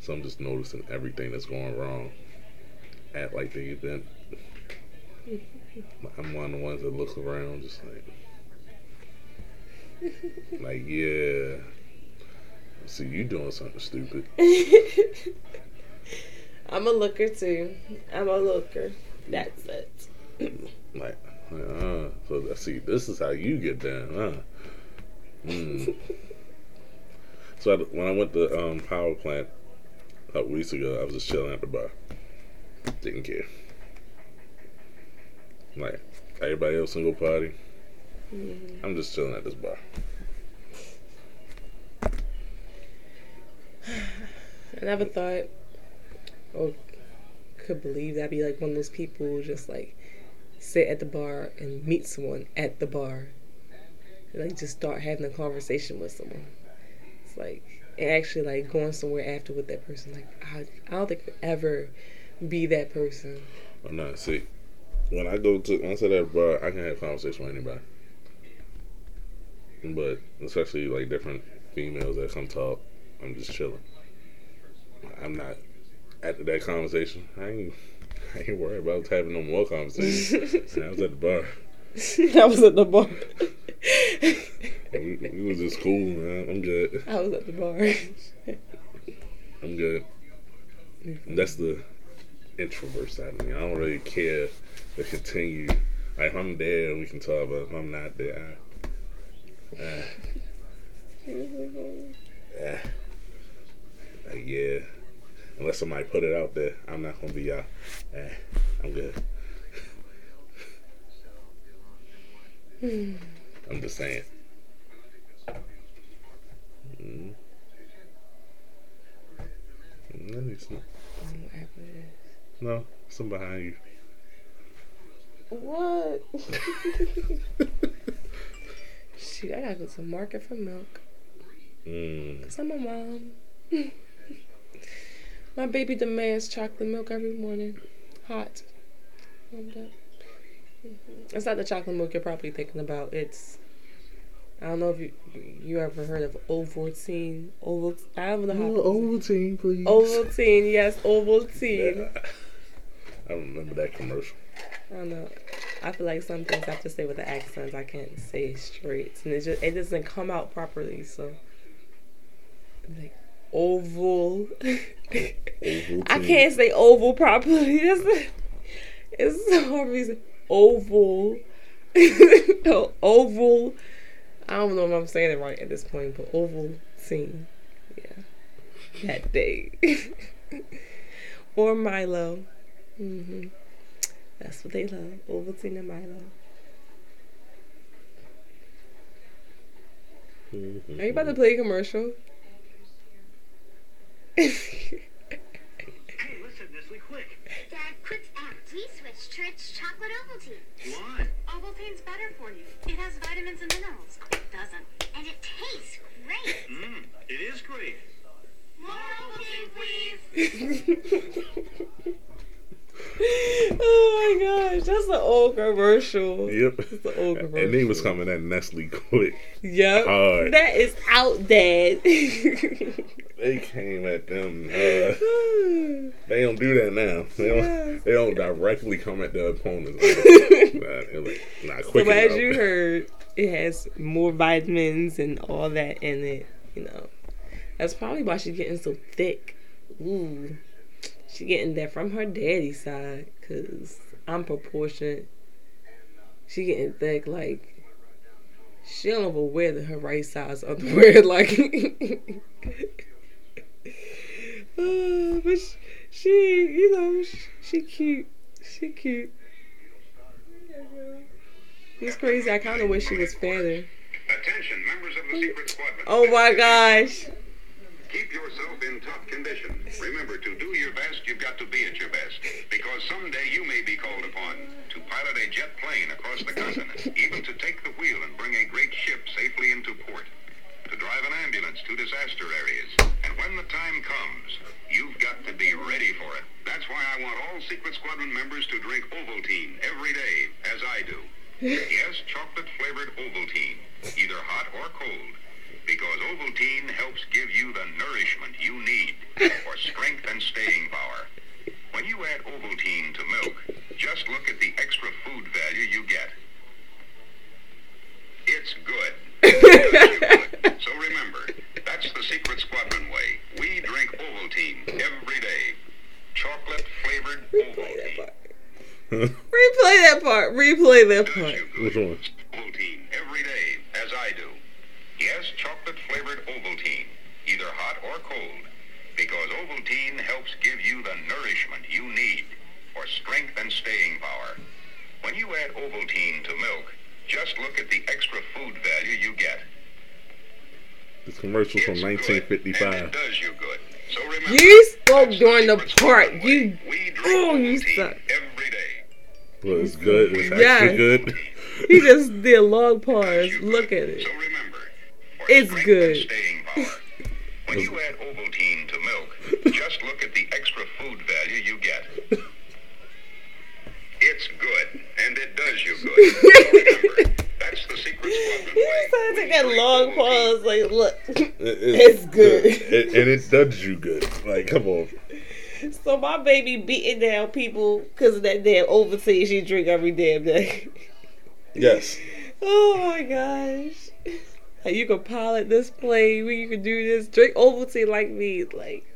So I'm just noticing everything that's going wrong at like the event. I'm one of the ones that looks around just like like yeah. See you doing something stupid. I'm a looker too. I'm a looker. That's it. like, uh, so I see, this is how you get down, huh? Mm. so I, when I went to um, power plant a couple weeks ago, I was just chilling at the bar. Didn't care. Like everybody else go party. Mm-hmm. I'm just chilling at this bar. I never thought or could believe that'd be like one of those people who just like sit at the bar and meet someone at the bar. Like just start having a conversation with someone. It's like and actually like going somewhere after with that person. Like I, I don't think I'd ever be that person. Well, not see, when I go to when I sit at a bar, I can have conversation with anybody. But especially like different females that come talk, I'm just chilling. I'm not after that conversation. I ain't, I ain't worried about having no more conversations. I was at the bar. I was at the bar. we, we was just cool, man. I'm good. I was at the bar. I'm good. That's the introvert side of me. I don't really care to continue. Like if I'm there, we can talk. But if I'm not there, I, uh, uh, like, yeah. Unless somebody put it out there, I'm not gonna be uh, eh, I'm good. I'm just saying. Mm-hmm. Let me see. No, some behind you. What? Shoot, I gotta go to the market for milk. Mm. Cause I'm a mom. My baby demands chocolate milk every morning, hot. Mm-hmm. It's not the chocolate milk you're probably thinking about. It's I don't know if you you ever heard of Ovaltine. Oval. I don't know how. Ovaltine, please. Ovaltine, yes, Ovaltine. Yeah. I don't remember that commercial. I don't know. I feel like some things I have to say with the accents. I can't say straight, and it just it doesn't come out properly. So, like oval. I can't say oval properly. It's, it's so hard to say oval. oval. I don't know if I'm saying it right at this point, but oval scene. Yeah. That day. or Milo. Mm-hmm. That's what they love. Ovaltine and Milo. Mm-hmm. Are you about to play a commercial? Hey, listen, Nestle, Quik. Dad, quick act. We switched to its chocolate Ovaltine. Why? Ovaltine's better for you. It has vitamins and minerals. Quik doesn't. And it tastes great. Mmm, it is great. More Ovaltine, please. oh my gosh, that's the old commercial. Yep. That's the old commercial. And they was coming at Nestle Quik. Yep. Hard. That is out there. they came at them. Uh, they don't do that now. They don't, yes. they don't directly come at the opponents. nah, like, nah, quick so as you heard, it has more vitamins and all that in it. You know, that's probably why she's getting so thick. Ooh. She getting that from her daddy side, cause I'm proportionate. She getting thick, like she don't even wear the, her right size underwear, like. uh, but she, she, you know, she, she cute. She cute. It's crazy. I kind of wish she was fatter. Attention, members of the secret squad. Oh my gosh. Keep yourself in top condition. Remember, to do your best, you've got to be at your best. Because someday you may be called upon to pilot a jet plane across the continent, even to take the wheel and bring a great ship safely into port, to drive an ambulance to disaster areas. And when the time comes, you've got to be ready for it. That's why I want all Secret Squadron members to drink Ovaltine every day, as I do. yes, chocolate-flavored Ovaltine, either hot or cold because Ovaltine helps give you the nourishment you need for strength and staying power. When you add Ovaltine to milk, just look at the extra food value you get. It's good. so remember, that's the Secret Squadron way. We drink Ovaltine every day. Chocolate flavored Ovaltine. Replay that part. Replay that part. Replay that part. you good. Which one? Ovaltine every day, as I do. Yes, chocolate flavored Ovaltine, either hot or cold, because Ovaltine helps give you the nourishment you need for strength and staying power. When you add Ovaltine to milk, just look at the extra food value you get. This commercial from It's good, and 1955. it does you good. So remember, You spoke during the part. You. We drink Oh, you suck. every day. Well, it's good. It's Yes. actually good. He just did long Does pause. Look at it. So remember, for It's strength good. and staying when you add Ovaltine to milk, just look at the extra food value you get. It's good, and it does you good. Remember, that's the secret squadron He way. was trying to take that long Ovaltine. pause. Like, look. It- It's good. It- and it does you good. Like, come on. So my baby beating down people because of that damn Ovaltine she drink every damn day. Yes. Oh my gosh. How you can pilot this plane, you can do this, drink Ovaltine like me. Like,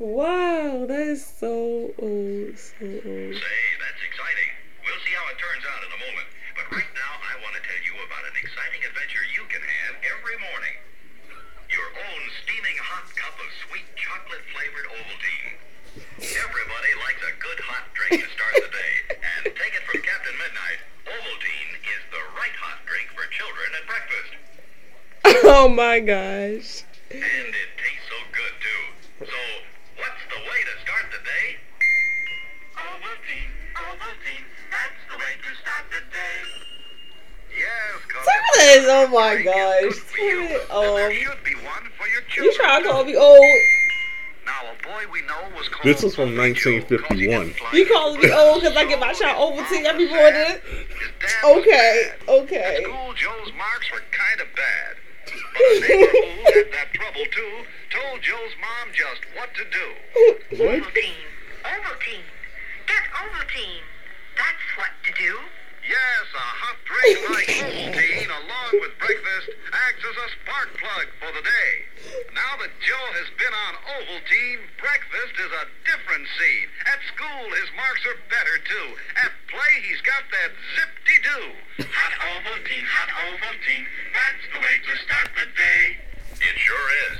wow, that is so old, so old. Say, that's exciting. We'll see how it turns out in a moment. But right now, I want to tell you about an exciting adventure you can have every morning. Your own steaming hot cup of sweet chocolate flavored Ovaltine. Everybody likes a good hot drink to start the day. And take it from Captain Midnight, Ovaltine is the right hot drink for children at breakfast. Oh my gosh. And it tastes so good, too. So, what's the way to start the day? Ovaltine, Ovaltine, that's the way to start the day. Yes, 'cause Tyler it's is, oh my gosh. you, Tyler, there um, should be one for your You trying to call me old? Now, a boy we know was called This was from Ovaltine 'cause he 1951. You calling me old because I get my shot Ovaltine every morning? His Okay, okay. At school, Joe's marks were kind of bad. But neighbor who had that trouble too told Joe's mom just what to do. What? Ovaltine. Ovaltine. Get Ovaltine. That's what to do. Yes, a hot drink like Ovaltine along with breakfast acts as a spark plug for the day. Now that Joe has been on Ovaltine, breakfast is a different scene. At school, his marks are better too. At play, he's got that zip-de-doo. Hot Ovaltine, hot Ovaltine, that's the way to start the day. It sure is.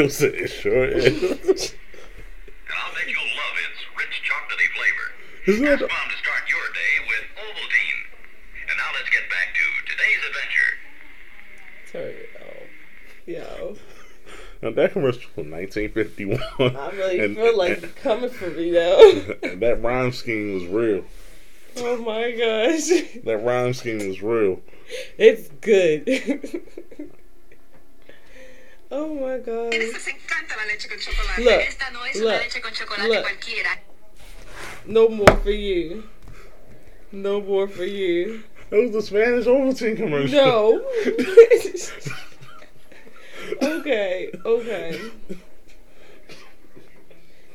He'll say it sure is. And I'll bet you'll love its rich chocolatey flavor. Isn't Ask Mom to start your day with Ovaltine. And now let's get back to today's adventure. Turn it off. Yo. now that commercial from 1951? I really and, feel like and, coming for me though. and that rhyme scheme was real. oh my gosh. That rhyme scheme was real. It's good. oh my gosh. Estas encanta la leche con chocolate. Look, Esta no es look, una leche con chocolate look. No more for you. No more for you. That was the Spanish Ovaltine commercial. No. okay, okay.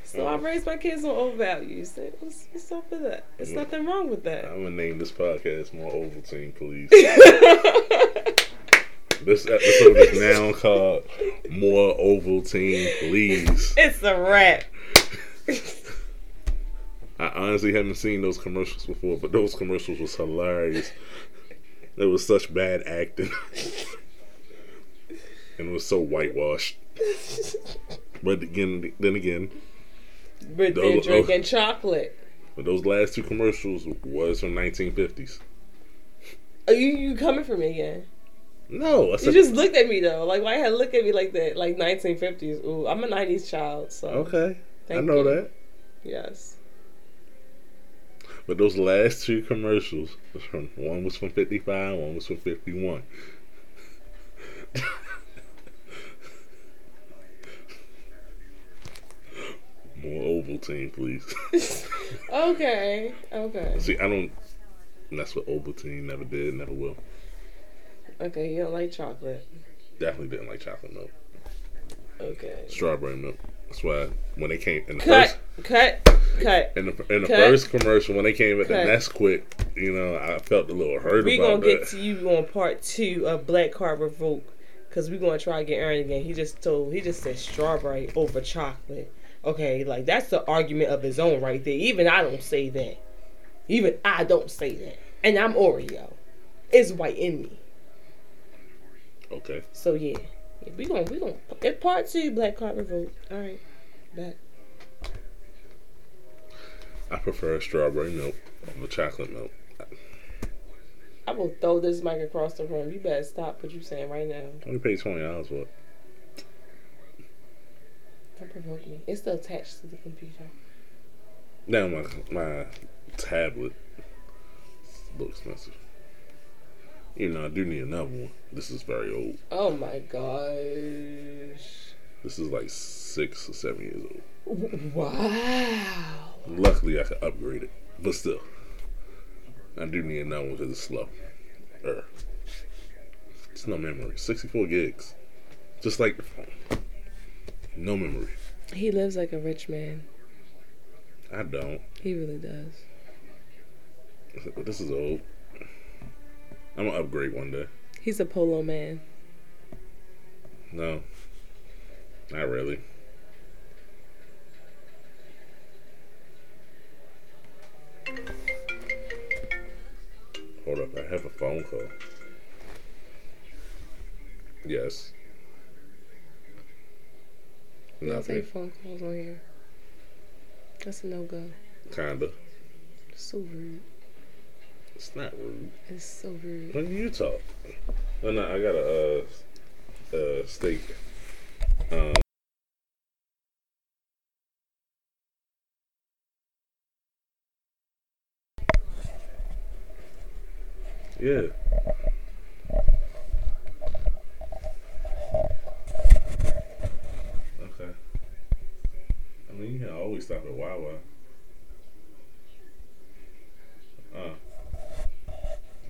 So I oh. raised my kids on old values. What's, what's up with that? There's mm. nothing wrong with that. I'm gonna name this podcast more Ovaltine, please. this episode is now called More Ovaltine, please. it's a wrap. I honestly haven't seen those commercials before, but those commercials was hilarious. It was such bad acting. and it was so whitewashed. But again, then again, But they're those- drinking chocolate. but those last two commercials was from 1950s. Are you, you coming for me again? No, I You just looked at me though. Like why had look at me like that? Like 1950s. Ooh, I'm a 90s child, so okay. I Thank know you. that. yes. But those last two commercials, one was from 55, one was from 51. More Ovaltine, please. Okay. Okay. See, I don't. That's what Ovaltine never did, never will. Okay. You don't like chocolate. Definitely didn't like chocolate milk, Okay. strawberry milk. That's why when they came in the Cut. first Cut. Cut. in the in the Cut. first commercial when they came at the Cut. Nesquik, you know, I felt a little hurt about it. We about gonna get to you on part two of Black Card Revoke, cause we're gonna try to get Aaron again. He just told he just said strawberry over chocolate. Okay, like that's the argument of his own right there. Even I don't say that. Even I don't say that. And I'm Oreo. It's white in me. okay, So yeah we gonna we gonna it's part two Black Card Revoke. All right, back. I prefer strawberry milk over chocolate milk. I will throw this mic across the room. You better stop what you're saying right now. Only pay twenty dollars for it. Don't provoke me. It's still attached to the computer. Now my my tablet looks a little expensive. You know, I do need another one. This is very old. Oh my gosh. This is like six or seven years old. Wow. Luckily, I could upgrade it, but still, I do need another one because it's slow. Er. It's no memory. Sixty-four gigs, just like the phone. No memory. He lives like a rich man. I don't. He really does. This is old. I'm gonna upgrade one day. He's a polo man. No, not really. Hold up, I have a phone call. Yes. You don't take phone calls on here. That's a no go. Kinda. So rude. It's not rude. It's so rude. When do you talk? No, no, I got a uh, uh, steak. Um, yeah. Okay. I mean, you can always stop at Wawa. Uh.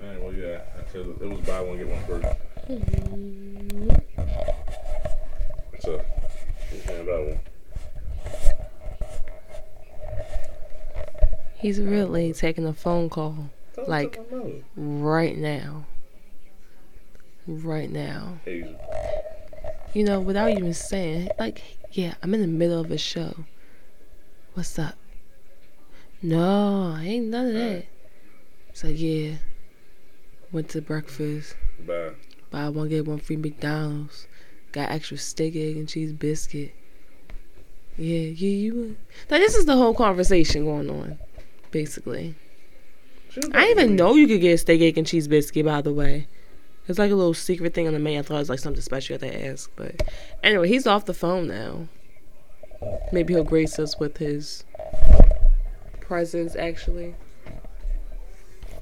Alright, well, yeah, because it was buy one, get one first. So, you can buy one. He's really taking a phone call Like- tell my mother. right now. Right now. You know, without even saying, like, yeah, I'm in the middle of a show. What's up? No, ain't none of that. So yeah, went to breakfast. Bye. Buy one get one free McDonald's. Got extra steak, egg, and cheese biscuit. Yeah, yeah, you. Now this is the whole conversation going on, basically. She I didn't even know you could get a steak, egg, and cheese biscuit. By the way, it's like a little secret thing on the menu. I thought it was like something special you had to ask, but anyway, he's off the phone now. Maybe he'll grace us with his presence. Actually,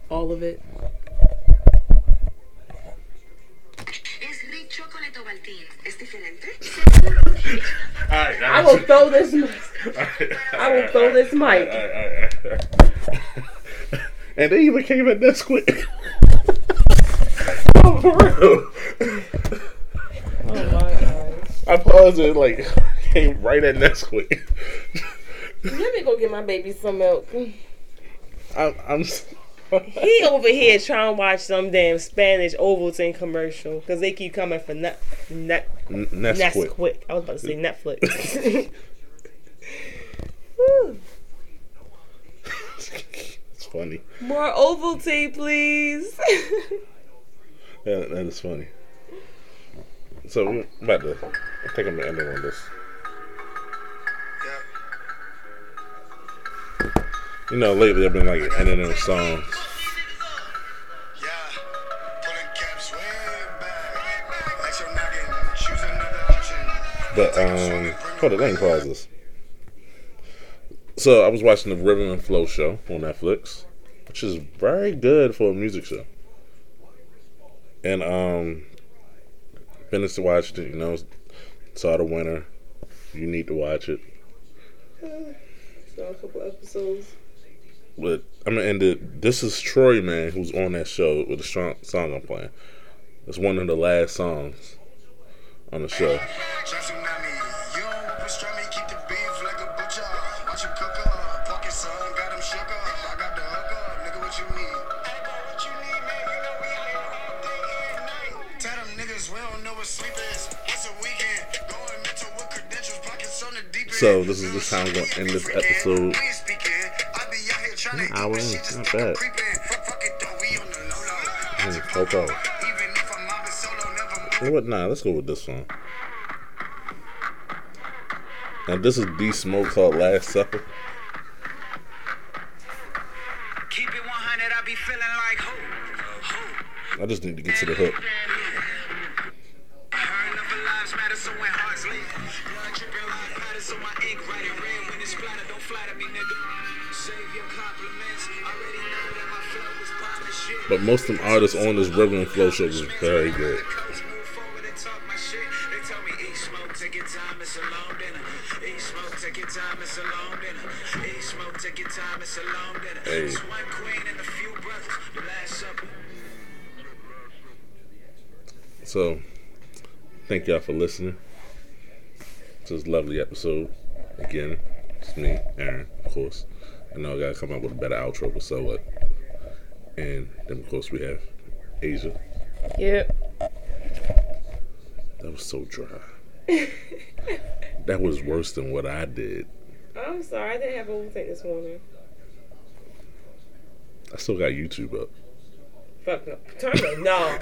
all of it. Es Rick Chocolate Ovaltine. ¿Es diferente? Alright, I will throw this. mic- I will throw this mic. And they even came at this quick. oh, for real. Oh my god! I paused it like came right at Nesquik. Let me go get my baby some milk. I'm, I'm He over here trying to watch some damn Spanish Ovaltine commercial because they keep coming for net, net, N- Nesquik. Nesquik. I was about to say Netflix funny. More Ovaltine, please. yeah, that is funny. So we're about to. I think I'm gonna end it on this. You know, lately I've been like ending on songs. But um, for the lane clauses. So I was watching the Rhythm and Flow show on Netflix, which is very good for a music show. And um, finished watched it. You know, saw the winner. You need to watch it. So a couple episodes. But I'm gonna end it. This is Troy Man, who's on that show with the strong song I'm playing. It's one of the last songs on the show. In, shit just not keep bad. creeping. Fuck, fuck it, though, we on the low low. Mm, I'm mobbing You what? Nah, let's go with this one. Now this is D Smoke called Last Supper. Keep it 100, I be feeling like ho, ho. I just need to get to the hook. Most of them artists on this Rhythm and Flow show was very good. Shit. Hey. So, thank y'all for listening to this lovely episode. Again, it's me, Aaron, of course. I know I gotta come up with a better outro, but so what? And then, of course, we have Asia. Yep. That was so dry. that was worse than what I did. I'm sorry, I didn't have overtake this morning. I still got YouTube up. Fuck no. Turn it. No.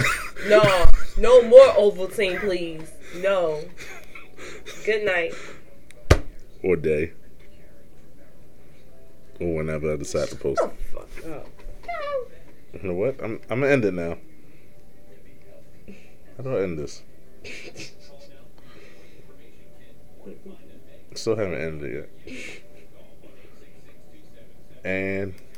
No. No more Ovaltine, please. No. Good night. Or day. Or whenever I decide to post it. Fuck up. You know what? I'm, I'm gonna end it now. How do I end this? Still haven't ended it yet. And